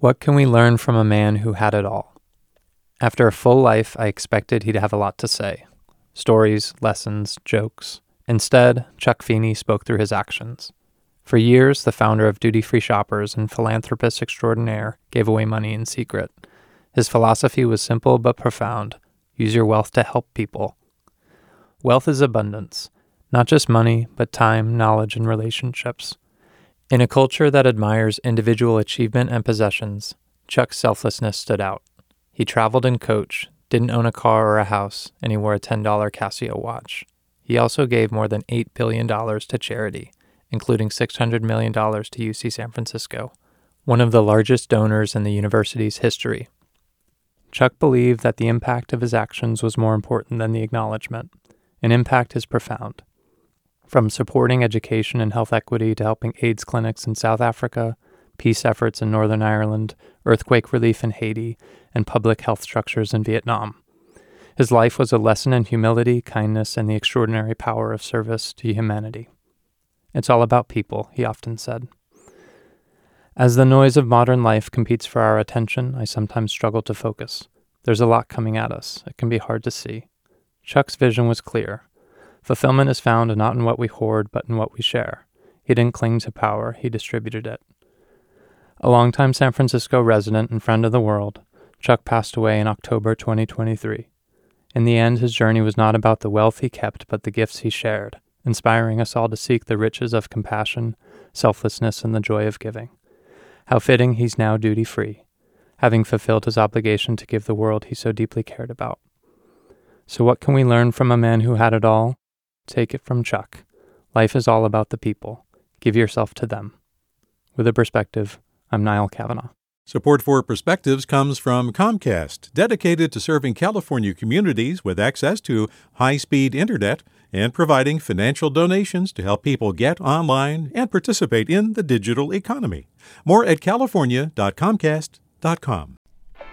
What can we learn from a man who had it all? After a full life, I expected he'd have a lot to say stories, lessons, jokes. Instead, Chuck Feeney spoke through his actions. For years, the founder of Duty Free Shoppers and philanthropist extraordinaire gave away money in secret. His philosophy was simple but profound use your wealth to help people. Wealth is abundance, not just money, but time, knowledge, and relationships. In a culture that admires individual achievement and possessions, Chuck's selflessness stood out. He traveled in coach, didn't own a car or a house, and he wore a $10 Casio watch. He also gave more than $8 billion to charity, including $600 million to UC San Francisco, one of the largest donors in the university's history. Chuck believed that the impact of his actions was more important than the acknowledgement. An impact is profound. From supporting education and health equity to helping AIDS clinics in South Africa, peace efforts in Northern Ireland, earthquake relief in Haiti, and public health structures in Vietnam. His life was a lesson in humility, kindness, and the extraordinary power of service to humanity. It's all about people, he often said. As the noise of modern life competes for our attention, I sometimes struggle to focus. There's a lot coming at us. It can be hard to see. Chuck's vision was clear Fulfillment is found not in what we hoard, but in what we share. He didn't cling to power, he distributed it. A longtime San Francisco resident and friend of the world, Chuck passed away in October 2023. In the end, his journey was not about the wealth he kept, but the gifts he shared, inspiring us all to seek the riches of compassion, selflessness, and the joy of giving. How fitting he's now duty free, having fulfilled his obligation to give the world he so deeply cared about. So, what can we learn from a man who had it all Take it from Chuck. Life is all about the people. Give yourself to them. With a perspective, I'm Niall Kavanagh. Support for Perspectives comes from Comcast, dedicated to serving California communities with access to high speed internet and providing financial donations to help people get online and participate in the digital economy. More at california.comcast.com.